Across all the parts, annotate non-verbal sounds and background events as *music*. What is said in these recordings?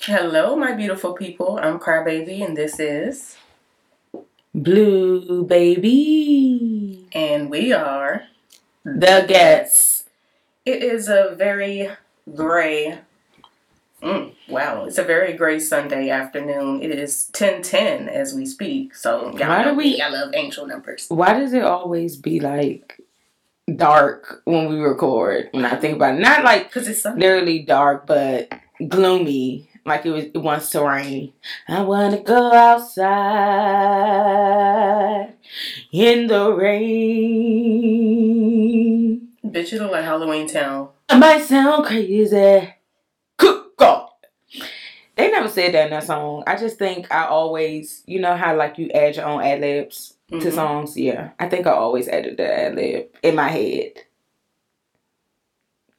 Hello, my beautiful people. I'm Crybaby, and this is Blue Baby. And we are The Ghettz. It is a very gray. Mm, wow, it's a very gray Sunday afternoon. It is ten ten as we speak. So y'all Why do we- me, I love angel numbers. Why does it always be like dark when we record? When I think about it, not like Cause it's Sunday. literally dark, but gloomy. Like it was. It wants to rain. I wanna go outside in the rain. Bitch, you look like Halloween Town. I might sound crazy. They never said that in that song. I just think I always, you know how like you add your own ad libs to Mhm. songs? Yeah. I think I always added the ad lib in my head.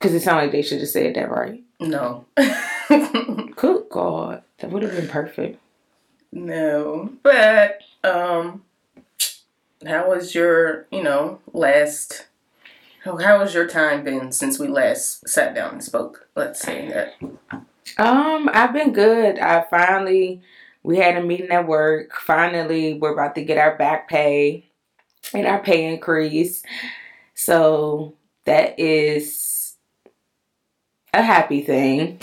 Because it sounded like they should have said that right. No. *laughs* *laughs* Good God. That would have been perfect. no. But um how was your, you know, last how, how has your time been since we last sat down and spoke? Let's say that. Um, I've been good. I finally we had a meeting at work. Finally, we're about to get our back pay and our pay increase. So that is a happy thing.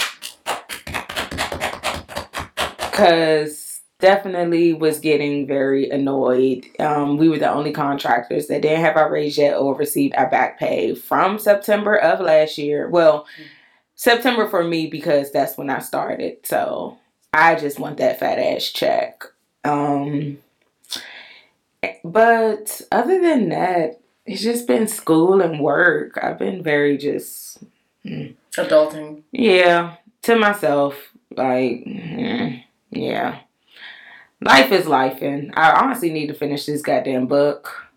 Cause definitely was getting very annoyed. Um, we were the only contractors that didn't have our raise yet or received our back pay from September of last year. Well, September for me because that's when I started. So I just want that fat ass check. Um but other than that, it's just been school and work. I've been very just Adulting. yeah, to myself like mm, yeah. Life is life and I honestly need to finish this goddamn book.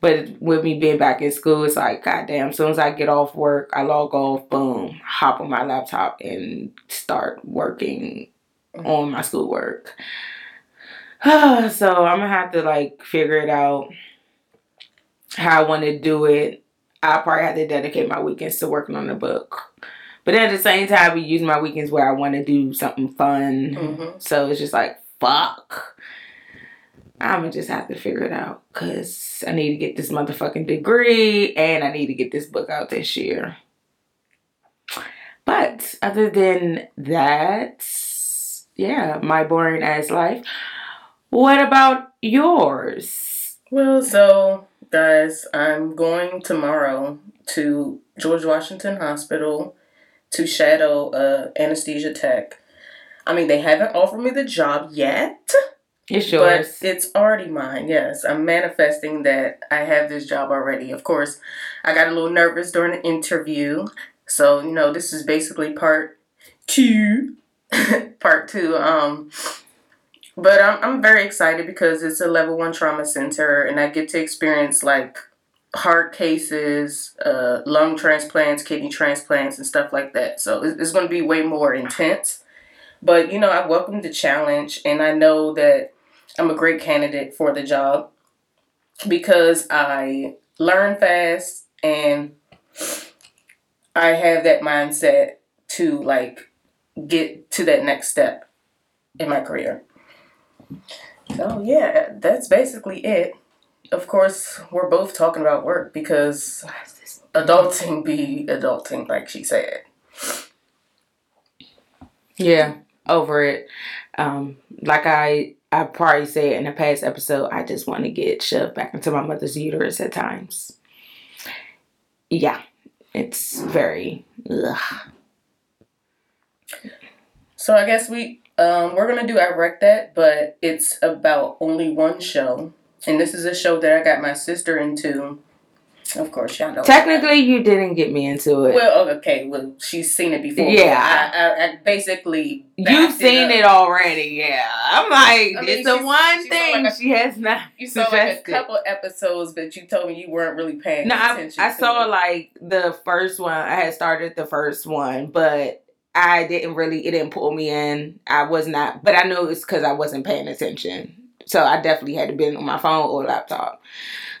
But with me being back in school, it's like, goddamn, as soon as I get off work, I log off, boom, hop on my laptop and start working on my schoolwork. *sighs* so I'm gonna have to like figure it out how I want to do it. I probably have to dedicate my weekends to working on the book. But at the same time, be using my weekends where I want to do something fun. Mm-hmm. So it's just like, fuck. I'm gonna just have to figure it out because I need to get this motherfucking degree and I need to get this book out this year. But other than that, yeah, my boring ass life. What about yours? Well, so guys, I'm going tomorrow to George Washington Hospital to shadow uh, anesthesia tech. I mean, they haven't offered me the job yet, It's yours. but it's already mine. Yes, I'm manifesting that I have this job already. Of course, I got a little nervous during the interview, so you know, this is basically part two. *laughs* part two. Um, but I'm I'm very excited because it's a level one trauma center, and I get to experience like heart cases, uh, lung transplants, kidney transplants, and stuff like that. So it's, it's going to be way more intense. But you know, I welcome the challenge, and I know that I'm a great candidate for the job because I learn fast and I have that mindset to like get to that next step in my career. So yeah, that's basically it. Of course, we're both talking about work because adulting be adulting, like she said. Yeah, over it. Um, like I I probably said in a past episode, I just want to get shoved back into my mother's uterus at times. Yeah, it's very ugh. So I guess we um, we're gonna do I wreck that, but it's about only one show, and this is a show that I got my sister into. Of course, y'all know. Technically, you didn't get me into it. Well, okay. Well, she's seen it before. Yeah. I, I, I basically. You've seen up. it already, yeah. I'm like, I mean, it's the one thing like a- she has not You saw like a couple episodes, but you told me you weren't really paying No, I, attention. I to saw it. like the first one. I had started the first one, but I didn't really. It didn't pull me in. I was not, but I know it's because I wasn't paying attention. So I definitely had to be on my phone or laptop,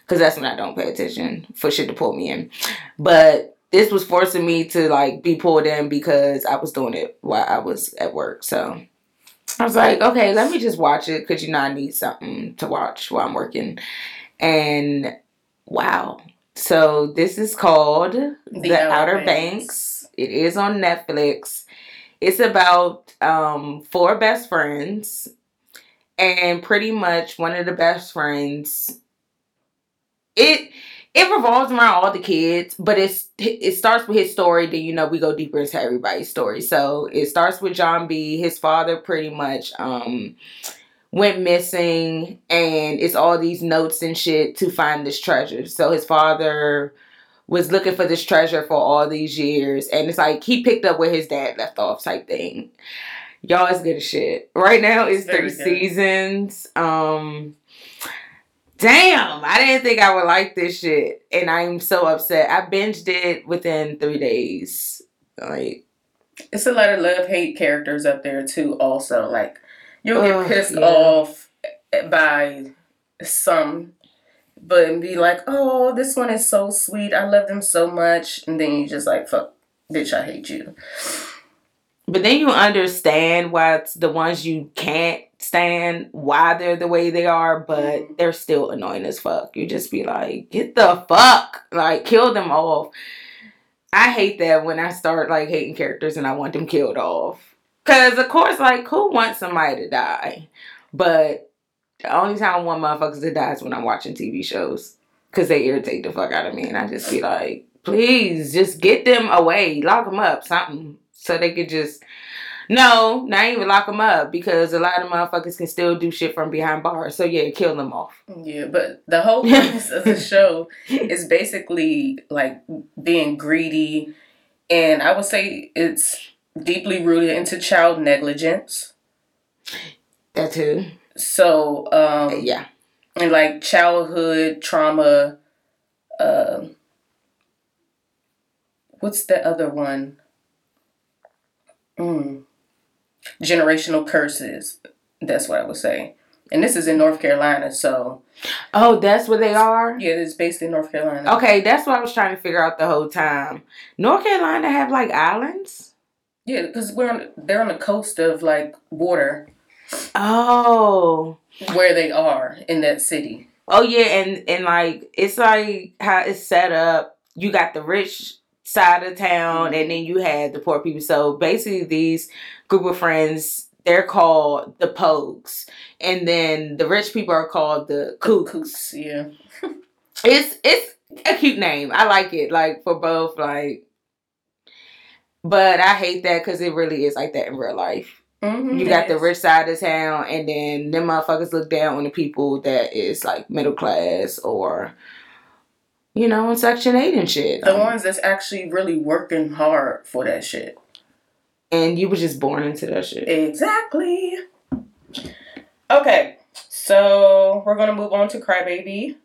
because that's when I don't pay attention for shit to pull me in. But this was forcing me to like be pulled in because I was doing it while I was at work. So I was like, okay, let me just watch it because you know I need something to watch while I'm working. And wow. So this is called The, The Outer, Outer Banks. Banks. It is on Netflix. It's about um, four best friends, and pretty much one of the best friends. It it revolves around all the kids, but it's it starts with his story. Then you know we go deeper into everybody's story. So it starts with John B. His father pretty much um went missing, and it's all these notes and shit to find this treasure. So his father was looking for this treasure for all these years, and it's like he picked up where his dad left off, type thing. Y'all is good as shit. Right now it's three seasons. Um Damn, I didn't think I would like this shit. And I'm so upset. I binged it within three days. Like, It's a lot of love hate characters up there too. Also, like you'll get Ugh, pissed yeah. off by some, but be like, "Oh, this one is so sweet. I love them so much," and then you just like, "Fuck, bitch, I hate you." but then you understand why it's the ones you can't stand, why they're the way they are, but Mhm. they're still annoying as fuck. You just be like, get the fuck, like, kill them off. I hate that when I start like hating characters and I want them killed off. Cause of course, like, who wants somebody to die? But the only time one want motherfuckers to die is when I'm watching TV shows. Cause they irritate the fuck out of me. And I just be like, please, just get them away. Lock them up, something. So they could just. No, not even lock them up. Because a lot of motherfuckers can still do shit from behind bars. So yeah, kill them off. Yeah, but the whole premise of the show is basically like being greedy, and I would say it's deeply rooted into child negligence. That too. So, um, Yeah. and like childhood trauma. Uh, what's the other one? Mm. Generational curses. That's what I would say. And this is in North Carolina, so Oh, that's where they are? yeah, it's based in North Carolina. Okay, that's what I was trying to figure out the whole time. North Carolina have like islands? Yeah, because we're on they're on the coast of like water Oh. where they are in that city. Oh yeah, and and like it's like how it's set up. You got the rich side of town, mm-hmm. and then you had the poor people. So basically, these group of friends they're called the Pogues, and then the rich people are called the Kooks. Kooks, yeah. *laughs* It's it's a cute name. I like it. Like for both, like. But I hate that because it really is like that in real life. Mhm, You it got the rich side of town, and then them motherfuckers look down on the people that is like middle class or, you know, in Section 8 and shit. the Um, ones that's actually really working hard for that shit. and you was just born into that shit. Exactly. Okay, so we're gonna move on to Crybaby.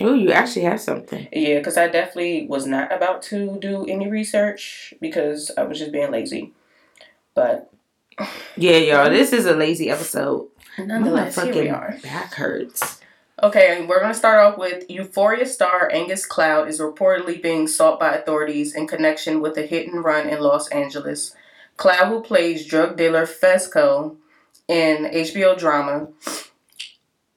Oh, you actually have something. Yeah, because I definitely was not about to do any research because I was just being lazy. But Yeah, y'all, um, this is a lazy episode. nonetheless, here we are. back hurts. Okay, we're going to start off with Euphoria star Angus Cloud is reportedly being sought by authorities in connection with a hit and run in Los Angeles. Cloud, who plays drug dealer Fezco in HBO drama,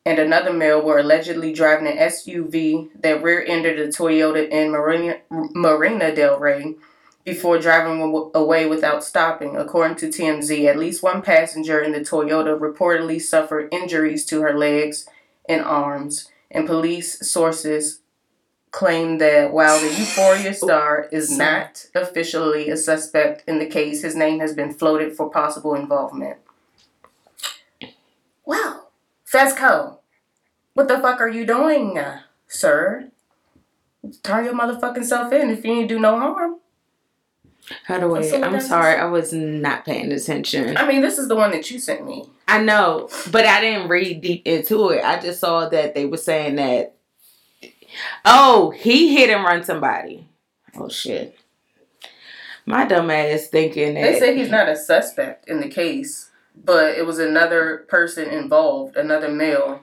and another male were allegedly driving an SUV that rear ended a Toyota in Marina, Marina Del Rey before driving away without stopping. According to TMZ, at least one passenger in the Toyota reportedly suffered injuries to her legs and arms, and police sources claim that while the Euphoria star is not officially a suspect in the case, his name has been floated for possible involvement. Well, Fezco, what the fuck are you doing, sir? Turn your motherfucking self in if you ain't do no harm. How do I? I'm sorry. I was not paying attention. I mean, this is the one that you sent me. I know, but I didn't read deep into it. I just saw that they were saying that. Oh, he hit and run somebody. Oh shit. My dumb ass thinking that. They say he's not a suspect in the case, but it was another person involved, another male.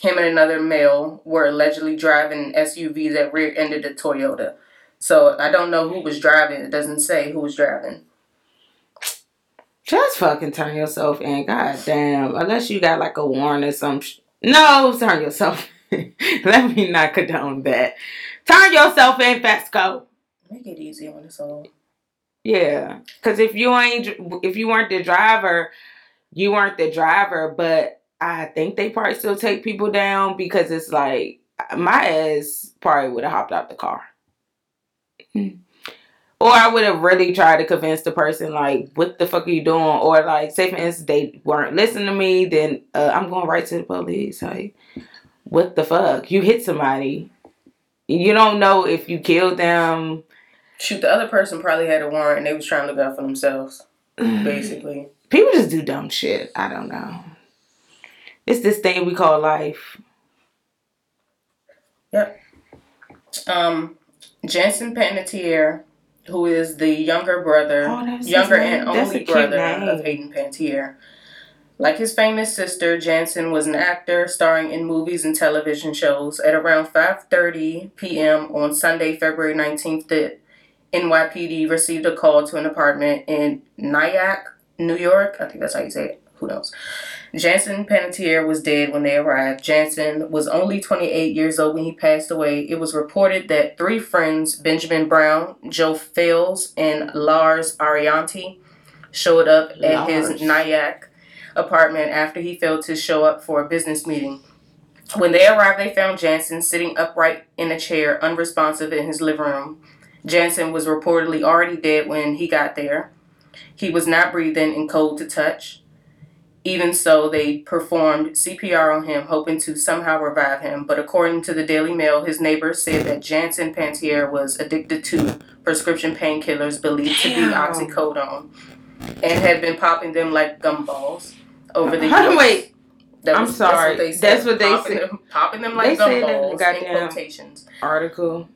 Him and another male were allegedly driving an SUV that rear ended a Toyota. So I don't know who was driving. It doesn't say who was driving. Just fucking turn yourself in. God damn. Unless you got like a warrant or some. Sh- no, turn yourself *laughs* in. Let me not condone that. Turn yourself in, Fezco. Make it easy on us all. Yeah, because if you ain't, if you weren't the driver, you weren't the driver. But I think they probably still take people down because it's like my ass probably would have hopped out the car. Or I would have really tried to convince the person, like, what the fuck are you doing? Or, like, say for instance, they weren't listening to me, then uh, I'm going right to the police. Like, what the fuck? You hit somebody. You don't know if you killed them. Shoot, the other person probably had a warrant and they was trying to look out for themselves, *sighs* basically. People just do dumb shit. I don't know. It's this thing we call life. Yep. Um, Jansen Panettiere, who is the younger brother, Oh, younger and only brother name. of Hayden Panettiere. Like his famous sister, Jansen was an actor starring in movies and television shows. At around 5:30 p.m. on Sunday, February 19th, the NYPD received a call to an apartment in Nyack, New York. I think that's how you say it. Who knows? Jansen Panettiere was dead when they arrived. Jansen was only 28 years old when he passed away. It was reported that three friends, Benjamin Brown, Joe Fales, and Lars Arianti, showed up at his Nyack apartment after he failed to show up for a business meeting. When they arrived, they found Jansen sitting upright in a chair, unresponsive in his living room. Jansen was reportedly already dead when he got there. He was not breathing and cold to touch. Even so, they performed CPR on him, hoping to somehow revive him. But according to the Daily Mail, his neighbors said that Jansen Panettiere was addicted to prescription painkillers believed to be oxycodone and had been popping them like gumballs over the *laughs* years. Wait, That I'm sorry. That's what they popping said. Them, popping them They like in gumballs in quotations. article.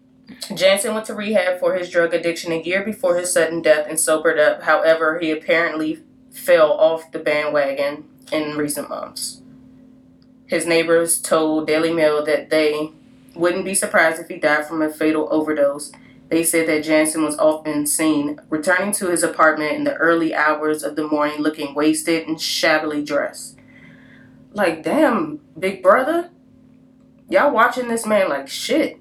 Jansen went to rehab for his drug addiction a year before his sudden death and sobered up. However, he apparently fell off the bandwagon in recent months. His neighbors told Daily Mail that they wouldn't be surprised if he died from a fatal overdose. They said that Jansen was often seen returning to his apartment in the early hours of the morning looking wasted and shabbily dressed. Like, damn, big brother, y'all watching this man like shit.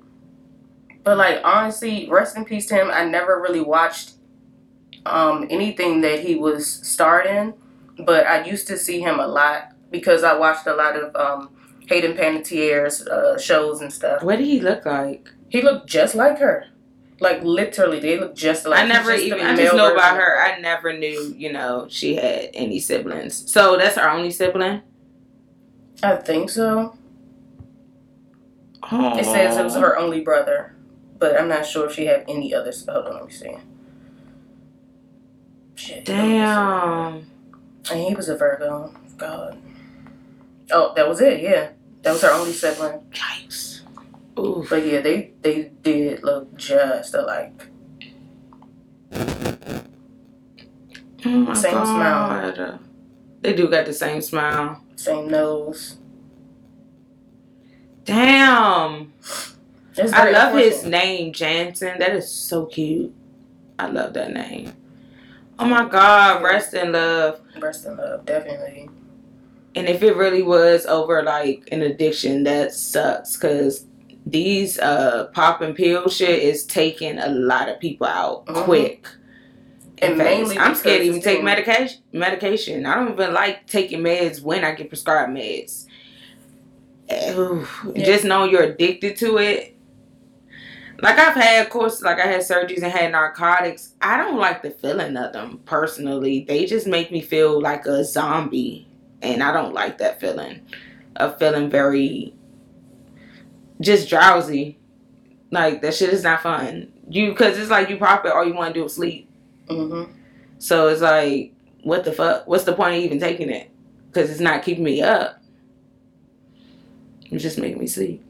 But like honestly, rest in peace to him. I never really watched um, anything that he was starred in, but I used to see him a lot because I watched a lot of um, Hayden Panettiere's uh, shows and stuff. What did he look like? He looked just like her, like literally, they look just like. I never he's even. I just know about her. I never knew, you know, she had any siblings. So that's her only sibling. I think so. Oh. It says it was her only brother, but I'm not sure if she had any others. Hold on, let me see. Shit, let me see. Damn. And he was a Virgo. God. Oh, that was it. Yeah, that was her only sibling. Yikes. Oof. But yeah, they they did look just alike. Oh Same smile. They do got the same smile. Same nose. Damn. I love his name, Jansen. That is so cute. I love that name. Oh my God, rest in love. Rest in love, definitely. And if it really was over like an addiction, that sucks because these uh pop and pill shit is taking a lot of people out Mhm. quick. And mainly I'm scared to even take medication. Medication. I don't even like taking meds when I get prescribed meds. Oof. Yeah. Just know you're addicted to it. Like I've had, of course, like I had surgeries and had narcotics. I don't like the feeling of them personally. They just make me feel like a zombie, and I don't like that feeling of feeling very just drowsy. Like that shit is not fun. You because it's like you pop it, all you want to do is sleep. Mhm. So it's like, what the fuck? What's the point of even taking it? Because it's not keeping me up. It's just making me sleep.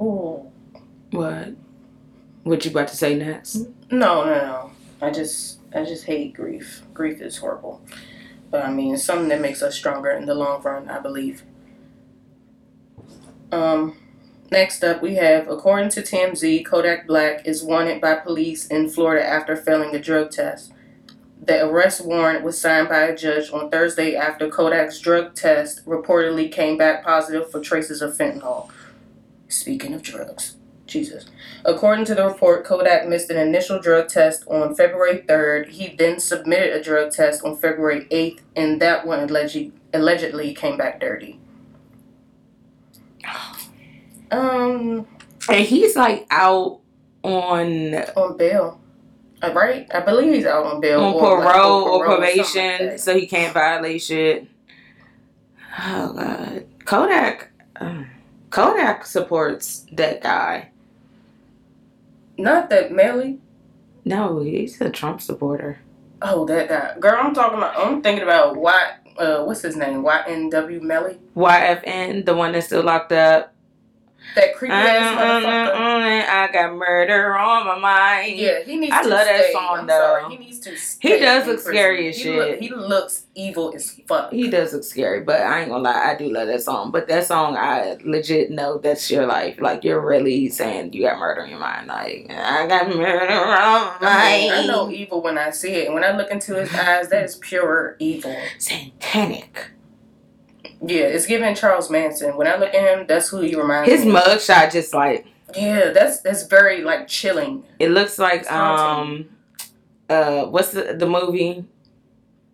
Ooh. What? What you about to say next? No, no, no. I just I just hate grief. Grief is horrible. But I mean, it's something that makes us stronger in the long run, I believe. Um, next up, we have according to TMZ, Kodak Black is wanted by police in Florida after failing a drug test. The arrest warrant was signed by a judge on Thursday after Kodak's drug test reportedly came back positive for traces of fentanyl. Speaking of drugs, Jesus. According to the report, Kodak missed an initial drug test on February 3rd. He then submitted a drug test on February 8th, and that one allegedly, allegedly came back dirty. *sighs* Um, And he's like out on on bail. Uh, right? I believe he's out on bail. on or, parole like, or something like probation, that. so he can't violate shit. Oh god, Kodak. uh, Kodak supports that guy. Not that Melly. No, he's a Trump supporter. Oh, that guy. Girl, I'm talking about. I'm thinking about why. Uh, what's his name? YNW Melly. YFN, the one that's still locked up. That creepy ass Mm, mm, mm motherfucker. Mm, I got murder on my mind. Yeah, he needs I to love that song, I'm though. sorry. He needs to stay does look prison. scary as he shit. Look, he looks evil as fuck. He does look scary, but I ain't gonna lie, I do love that song. But that song, I legit know that's your life. Like you're really saying you got murder in your mind. Like I got murder on my I, mean, I know evil when I see it. And when I look into his eyes, that is pure evil. Satanic. Yeah, it's giving Charles Manson. When I look at him, that's who he reminds His me. of. His mugshot just like Yeah, that's that's very like chilling. it looks like um uh what's the the movie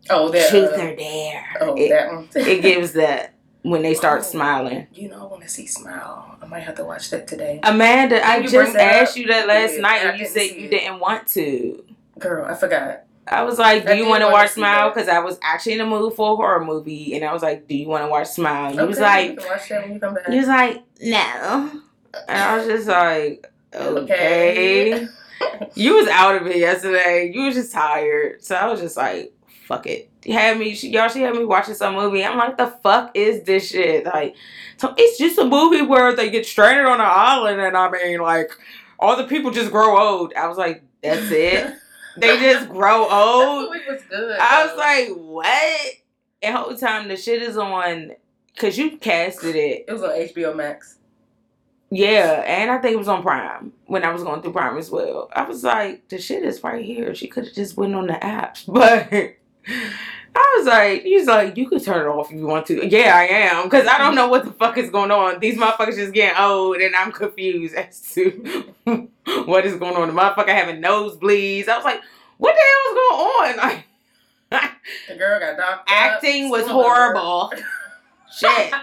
Oh, that. Truth uh, or Dare. oh, it, that one. it *laughs* gives that when they start Oh. smiling. You know, I want to see Smile. I might have to watch that today. Amanda, I Can you bring just asked up? you that last Yeah, night I and you said you it. didn't want to. Girl, I forgot. I was like, "Do you want to watch Smile?" Because I was actually in the mood for a horror movie, and I was like, "Do you want to watch Smile?" And he was like, you can watch that when you come back. "He was like, no," and I was just like, "Okay." you was out of it yesterday. You was just tired, so I was just like, "Fuck it." You had me, she, y'all. She had me watching some movie. I'm like, "The fuck is this shit?" Like, so it's just a movie where they get stranded on an island, and I mean, like, all the people just grow old. I was like, "That's it." *laughs* They just grow *laughs* old. That was good. I was like, what? And whole time the shit is on, cause you casted it. it was on HBO Max. Yeah, and I think it was on Prime when I was going through Prime as well. I was like, the shit is right here. She could have just went on the apps, *laughs* but I was like, he's like, you could turn it off if you want to. Yeah, I am, cause I don't know what the fuck is going on. These motherfuckers just getting old, and I'm confused as to *laughs* what is going on. The motherfucker having nosebleeds. I was like, what the hell is going on? *laughs* Like. The girl got knocked. acting up, was still in the horrible. Shit.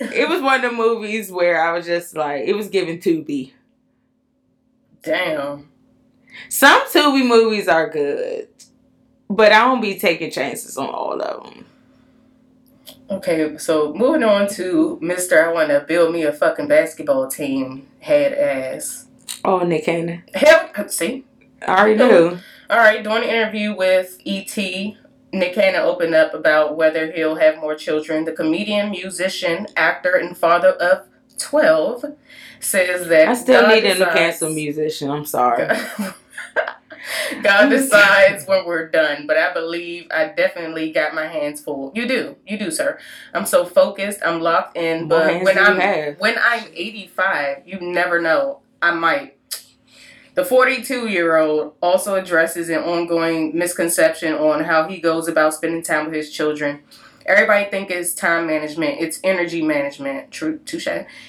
It was one of the movies where I was just like, it was giving Tubi. Damn. Some Tubi movies are good, but I don't be taking chances on all of them. Okay, so moving on to Mr. I want to build me a fucking basketball team. Head ass. Oh, Nick Cannon. Hell, see. I already knew. All right, doing an interview with ET, Nick Cannon opened up about whether he'll have more children. The comedian, musician, actor, and father of 12 says that I still God need him to cancel musician. I'm sorry. *laughs* *laughs* God *laughs* decides when we're done, but I believe I definitely got my hands full. You do, you do, sir. I'm so focused, I'm locked in. But when I'm have? when I'm 85, you never know. I might. The 42 year old also addresses an ongoing misconception on how he goes about spending time with his children. Everybody think it's time management. It's energy management. True, touche.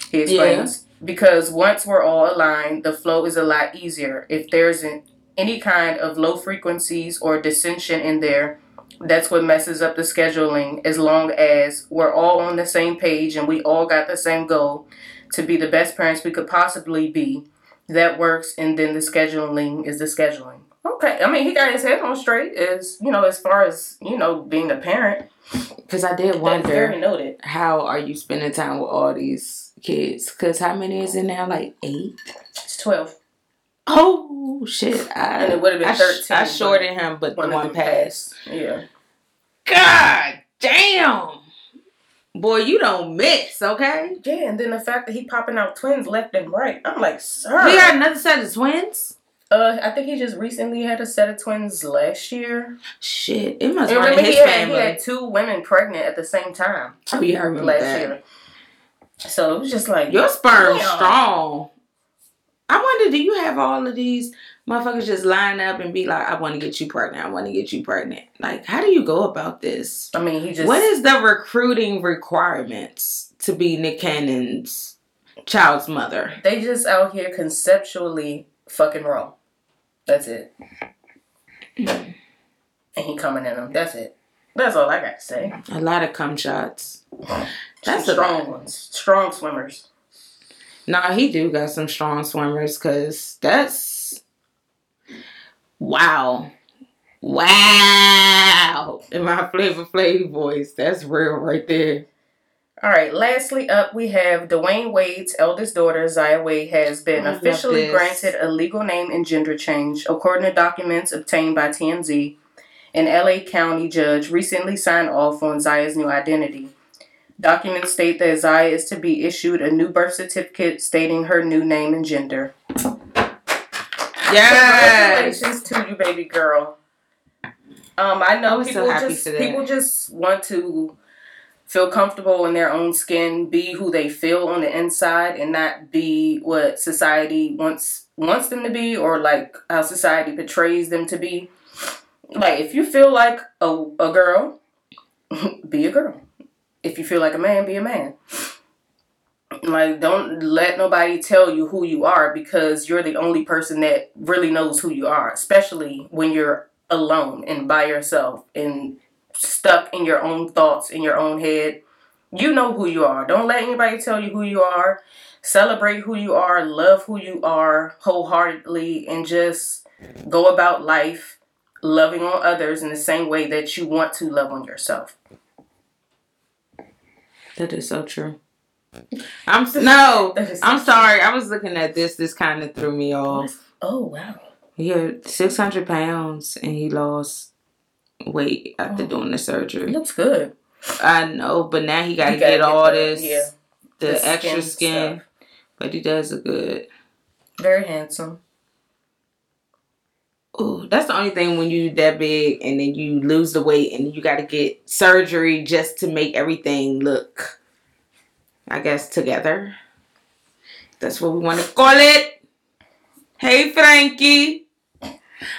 He explains. Because once we're all aligned, the flow is a lot easier. If there isn't any kind of low frequencies or dissension in there, that's what messes up the scheduling. As long as we're all on the same page and we all got the same goal to be the best parents we could possibly be, that works. And then the scheduling is the scheduling. Okay, I mean he got his head on straight. As you know, as far as you know, being a parent, Because I did wonder, noted. how are you spending time with all these kids? Because how many is in there? Like eight? It's twelve, Oh, shit. I, and it would have been I, thirteen. I shorted him, but the one them passed. Yeah. God damn. Boy, you don't miss, okay? Yeah, and then the fact that he popping out twins left and right. I'm like, sir. We got another set of twins. Uh, I think he just recently had a set of twins last year. Shit, it must And remember, his he had, family. he had two women pregnant at the same time oh yeah, I remember last that. year. So it was just like Your sperm strong. I wonder, do you have all of these motherfuckers just line up and be like, I want to get you pregnant. I want to get you pregnant. Like, how do you go about this? I mean, he just what is the recruiting requirements to be Nick Cannon's child's mother? they just out here conceptually fucking wrong. That's it. Hmm. and he coming in them. That's it. That's all I got to say. A lot of cum shots. That's strong ones, strong swimmers. Nah, he do got some strong swimmers because that's wow. Wow. In my Flavor Flav voice, that's real right there. All right. Lastly, up we have Dwyane Wade's eldest daughter, Zaya Wade, has been I officially granted a legal name and gender change, according to documents obtained by TMZ. An LA County judge recently signed off on Zaya's new identity. Documents state that Zaya is to be issued a new birth certificate stating her new name and gender. Yes. Congratulations to you, baby girl. Um, I know so people happy just people just want to feel comfortable in their own skin, be who they feel on the inside, and not be what society wants wants them to be, or like how society portrays them to be. Like if you feel like a a girl, *laughs* be a girl. If you feel like a man, be a man. Like, don't let nobody tell you who you are because you're the only person that really knows who you are, especially when you're alone and by yourself and stuck in your own thoughts, in your own head. You know who you are. Don't let anybody tell you who you are. Celebrate who you are, love who you are wholeheartedly, and just go about life loving on others in the same way that you want to love on yourself. That is so true. I'm no. So I'm true. sorry. I was looking at this. This kind of threw me off. Oh, wow. He had 600 pounds and he lost weight after Oh. doing the surgery. looks good. I know, but now he got to gotta get all the- this, Yeah, the, the extra skin skin. But he does look good. very handsome. Ooh, that's the only thing when you that big and then you lose the weight and you got to get surgery just to make everything look, I guess, together. That's what we want to call it. Hey, Frankie.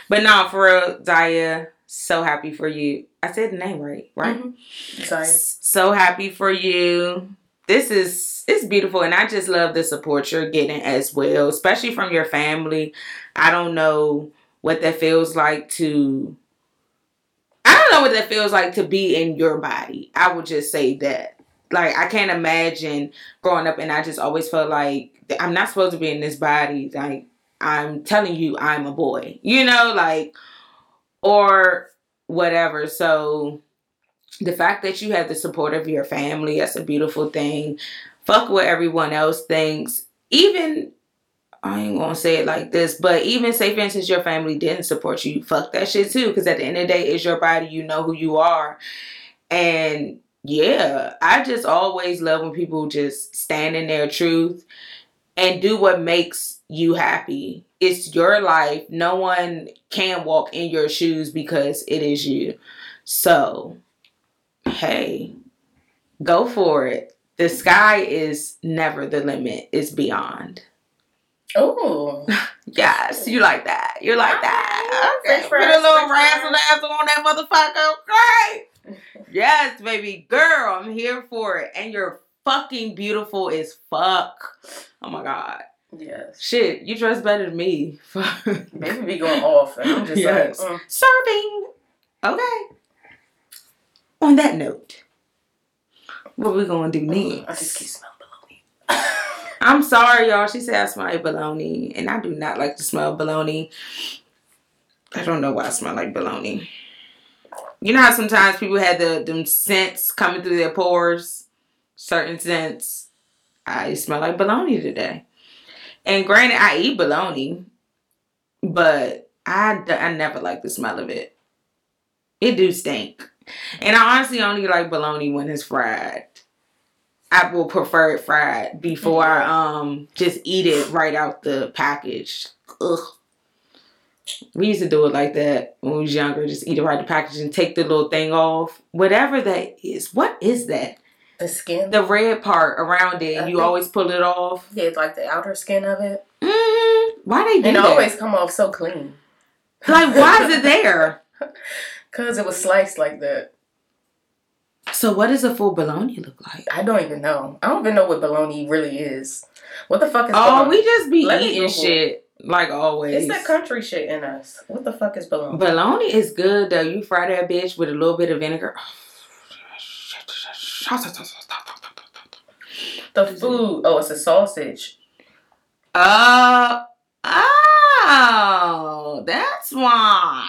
But no, for real, Zaya, so happy for you. I said the name right, right? Mm-hmm. Sorry. So happy for you. This is it's beautiful and I just love the support you're getting as well, especially from your family. I don't know what that feels like to I don't know what that feels like to be in your body. I would just say that. Like I can't imagine growing up and I just always felt like I'm not supposed to be in this body. Like I'm telling you I'm a boy. You know, like or whatever. So the fact that you have the support of your family, that's a beautiful thing. Fuck what everyone else thinks. Even I ain't gonna say it like this, but even say for instance your family didn't support you, fuck that shit too. Because at the end of the day, it's your body. You know who you are, and yeah, I just always love when people just stand in their truth and do what makes you happy. It's your life. No one can walk in your shoes because it is you. So hey, go for it. The sky is never the limit, it's beyond. Oh, *laughs* Yes, you like that. You like that. French Okay. Put a little razzle dazzle on that motherfucker. Okay. *laughs* Yes, baby girl, I'm here for it. And you're fucking beautiful as fuck. Oh my god. yes. Shit, you dress better than me. *laughs* Maybe be going off, and I'm just Yes. like, mm. Serving. Okay. On that note, what we gonna do next? I just keep smelling bologna. I'm sorry, y'all. She said I smell like bologna, and I do not like to smell of bologna. I don't know why I smell like bologna. You know how sometimes people have the them scents coming through their pores, certain scents. I smell like bologna today. And granted, I eat bologna, but I, I never like the smell of it. It do stink. And I honestly only like bologna when it's fried. I will prefer it fried before I um just eat it right out the package. Ugh. We used to do it like that when we was younger. Just eat it right the package and take the little thing off. Whatever that is. What is that? The skin. The red part around it. I you always pull it off. yeah, it's like the outer skin of it. hmm Why they do And it that? always come off so clean. like, why is it *laughs* there? *laughs* Cause it was sliced like that. So, what does a full bologna look like? I don't even know. I don't even know what bologna really is. What the fuck is Oh, bologna? we just be Let eating shit like always. It's that country shit in us. What the fuck is bologna? Bologna is good though. You fry that bitch with a little bit of vinegar. the food. Oh, it's a sausage. Uh, oh, that's why.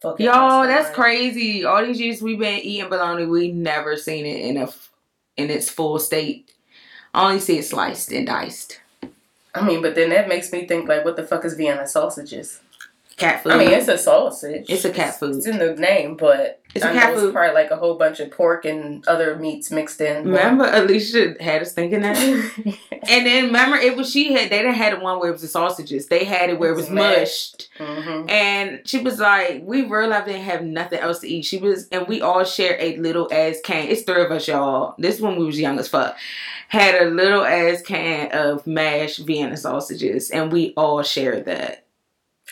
Fucking Yo, Einstein. that's crazy. All these years we've been eating bologna, we never seen it in a in its full state. I only see it sliced and diced. I mean, but then that makes me think like, what the fuck is Vienna sausages? Cat food. I mean, it's a sausage. It's a cat food. It's in the name, but It's a I cat know food. It's probably like a whole bunch of pork and other meats mixed in. remember, Alicia had us thinking that. *laughs* And then remember, it was she had they didn't had the one where it was the sausages. They had it where it was mushed. hmm And she was like, we real life didn't have nothing else to eat. She was, and we all shared a little ass can. It's three of us, y'all. This one we was young as fuck. Had a little ass can of mashed Vienna sausages, and we all shared that.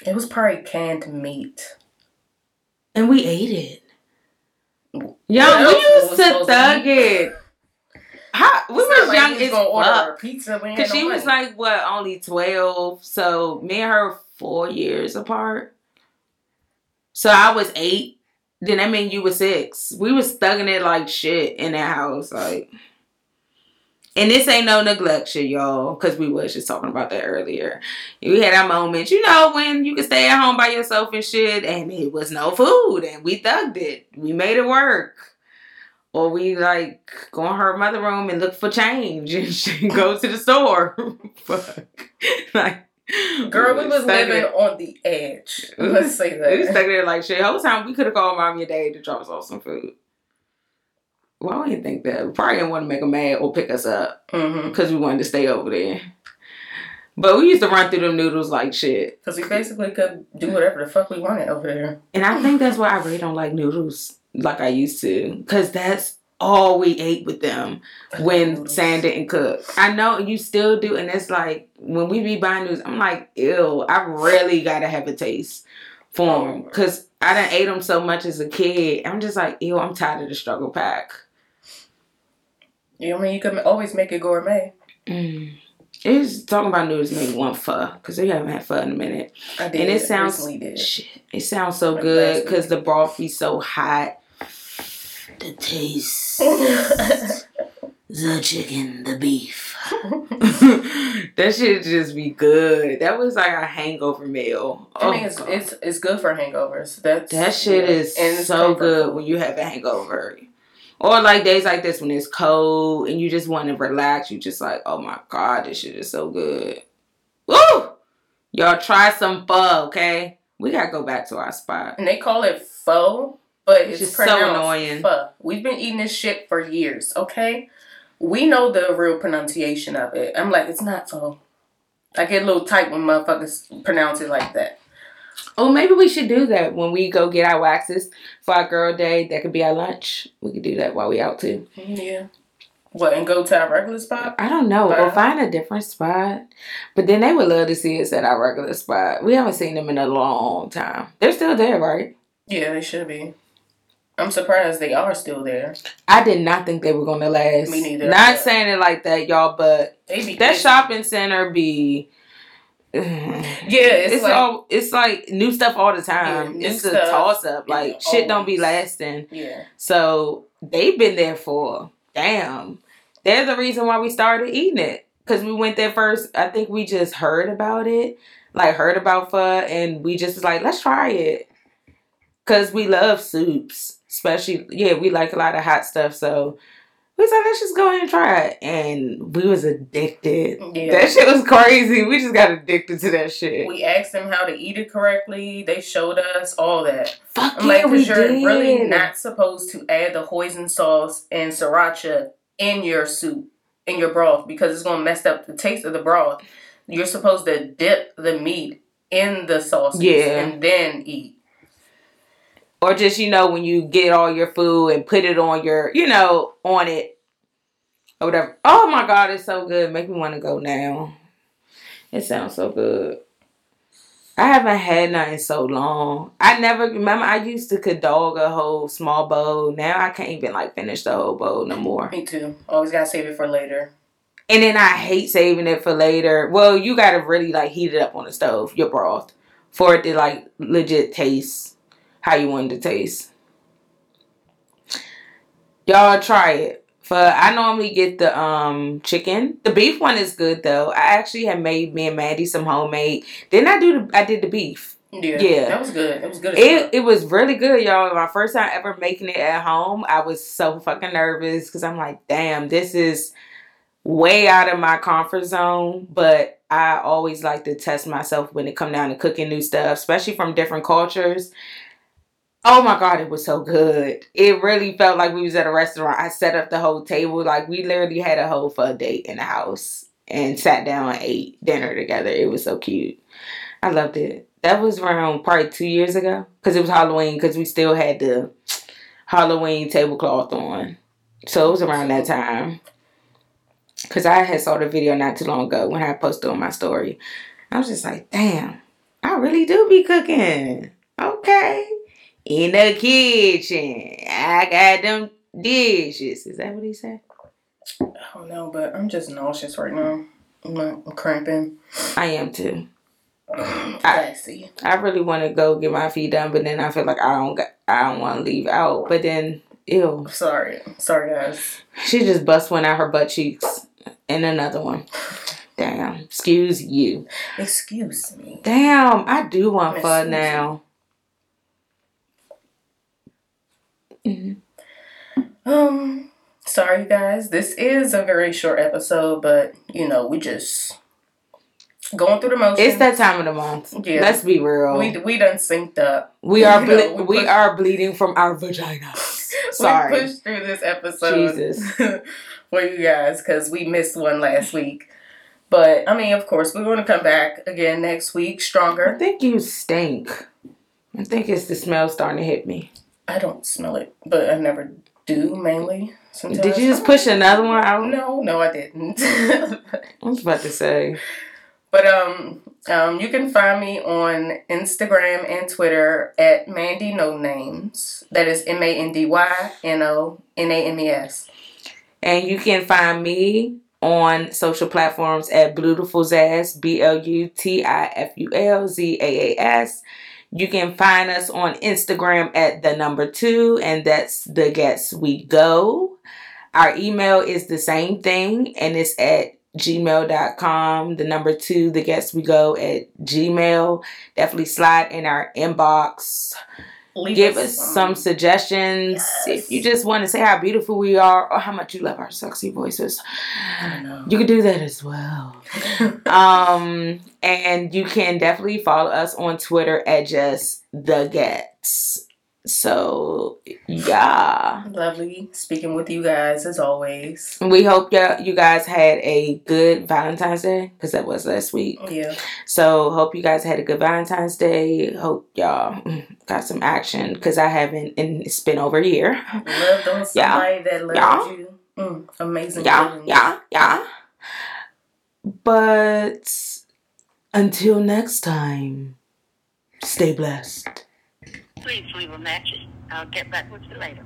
It was probably canned meat. And we ate it. What Yo, else we used to supposed thug it. How, we It's was like young we was as fuck. pizza. Cause she no was money. like what, only twelve. So me and her four years apart. So I was eight. Then that mean you were six. We was thugging it like shit in that house, like. And this ain't no neglect shit, y'all, because we was just talking about that earlier. We had our moments, you know, when you could stay at home by yourself and shit, and it was no food, and we thugged it. We made it work. Or we like go in her mother room and look for change and *laughs* she go to the store. *laughs* Fuck. like Girl, we was living there- on the edge. *laughs* Let's say that. We was stuck there like shit. The whole time we could have called mommy and daddy to drop us off some food. Why we didn't think that? We probably didn't want to make them mad or pick us up Mm-hmm. because we wanted to stay over there. But we used to run through them noodles like shit. Because we basically could do whatever the fuck we wanted over there. And I think that's why I really don't like noodles like I used to. Because that's all we ate with them when. Sam didn't cook. I know you still do. And it's like, when we be buying noodles, I'm like, ew, I really got to have a taste for them. Because I done ate them so much as a kid. I'm just like, ew, I'm tired of the struggle pack. You know what I mean? You could always make it gourmet. Mm. It's talking about noodles made me want pho because we haven't had pho in a minute. I did. And it sounds shit. It sounds so Like good because the broth be so hot. The taste, *laughs* the chicken, the beef. *laughs* that should just be good. That was like a hangover meal. I mean, Oh, it's, God. it's it's good for hangovers. That's that shit yeah. is And so comfort good when you have a hangover. Or like days like this when it's cold and you just want to relax. You just like, oh my god, this shit is so good. Woo! Y'all try some pho, okay? We gotta go back to our spot. And they call it pho, but it's is so annoying. Pho. We've been eating this shit for years. Okay, we know the real pronunciation of it. I'm like, it's not pho. I get a little tight when motherfuckers pronounce it like that. Oh, maybe we should do that when we go get our waxes for our girl day. That could be our lunch. We could do that while we out too. Yeah. What and go to our regular spot? I don't know. Or Uh-huh. find a different spot. But then they would love to see us at our regular spot. We haven't seen them in a long time. They're still there, right? Yeah, they should be. I'm surprised they are still there. I did not think they were gonna last. Me neither. Not saying it like that, y'all, but that shopping center be *laughs* Yeah, it's, it's, like all it's like new stuff all the time. Yeah, it's a toss up. Like shit don't be lasting. yeah. So they've been there for damn. They're the reason why we started eating it. Cause we went there first. I think we just heard about it, like heard about pho, and we just was like, let's try it. Cause we love soups, especially yeah, we like a lot of hot stuff. So we said, let's just go ahead and try it, and we was addicted. Yeah. That shit was crazy. We just got addicted to that shit. We asked them how to eat it correctly. They showed us all that. Fuck I'm yeah, like, we because you're did. really not supposed to add the hoisin sauce and sriracha in your soup, in your broth, because it's gonna mess up the taste of the broth. You're supposed to dip the meat in the sauce Yeah. and then eat. Or just you know when you get all your food and put it on your you know on it. Or whatever. Oh my god it's so good. Make me want to go now. It sounds so good. I haven't had nothing in so long. I never remember i used to could dog a whole small bowl. Now i can't even like finish the whole bowl no more. Me too. Always gotta save it for later. and then i hate saving it for later. Well you gotta really like heat it up on the stove your broth for it to like legit taste how you want it to taste Y'all try it. For I normally get the um chicken. The beef one is good though. I actually have made me and Maddie some homemade. Didn't I do the I did the beef. Yeah, Yeah. that was good. It was good. It it was really good, y'all. My first time ever making it at home. I was so fucking nervous because I'm like, damn, this is way out of my comfort zone. But I always like to test myself when it come down to cooking new stuff, especially from different cultures. Oh my god, it was so good. It really felt like we was at a restaurant. I set up the whole table. Like we literally had a whole pho date in the house and sat down and ate dinner together. It was so cute. I loved it. That was around probably two years ago because it was Halloween because we still had the Halloween tablecloth on. So it was around that time. Because I had saw the video not too long ago when I posted on my story. I was just like, damn, I really do be cooking. Okay. In the kitchen. I got them dishes. Is that what he said? I don't know, but I'm just nauseous right now. I'm, I'm cramping. I am too. *sighs* I see. I really want to go get my feet done, but then I feel like I don't got, I don't want to leave out. But then, ew, Sorry, sorry guys. she just bust one out her butt cheeks and another one. Damn, excuse you. Excuse me. Damn, I do want Miss fun now. Um, sorry guys. This is a very short episode, but you know we just going through the motions. It's that time of the month. Yeah. Let's be real. We we done synced up. We are *laughs* ble- know, we we push- are bleeding from our vaginas. *laughs* We Sorry. pushed through this episode Jesus. *laughs* for you guys because we missed one last week. But I mean, of course, we're going to come back again next week stronger. I think you stink. I think it's the smell starting to hit me. I don't smell it, but I never do. Mainly, sometimes. Did you just push another one out? No, no, I didn't. *laughs* I was about to say. But um, um, you can find me on Instagram and Twitter at Mandy No Names. That is M A N D Y N O N A M E S. And you can find me on social platforms at Blutiful Zaas, B L U T I F U L Z A A S. You can find us on Instagram at the number two, and that's the Ghettz We Go. Our email is the same thing, and it's at gmail.com. The number two, the Ghettz We Go at Gmail. Definitely slide in our inbox. Leave Give us some suggestions. Yes. If you just want to say how beautiful we are or how much you love our sexy voices, I don't know. you can do that as well. *laughs* um, and you can definitely follow us on Twitter at just the Ghettz. So yeah, Lovely speaking with you guys as always. we hope you you guys had a good Valentine's Day because that was last week. Yeah. So hope you guys had a good Valentine's Day. Hope y'all got some action because I haven't, and it's been over a year. Loved on Yeah. somebody that loved Yeah. you. Mm, amazing. Yeah, feelings. yeah, yeah. But until next time, stay blessed. Please leave a message. I'll get back with you later.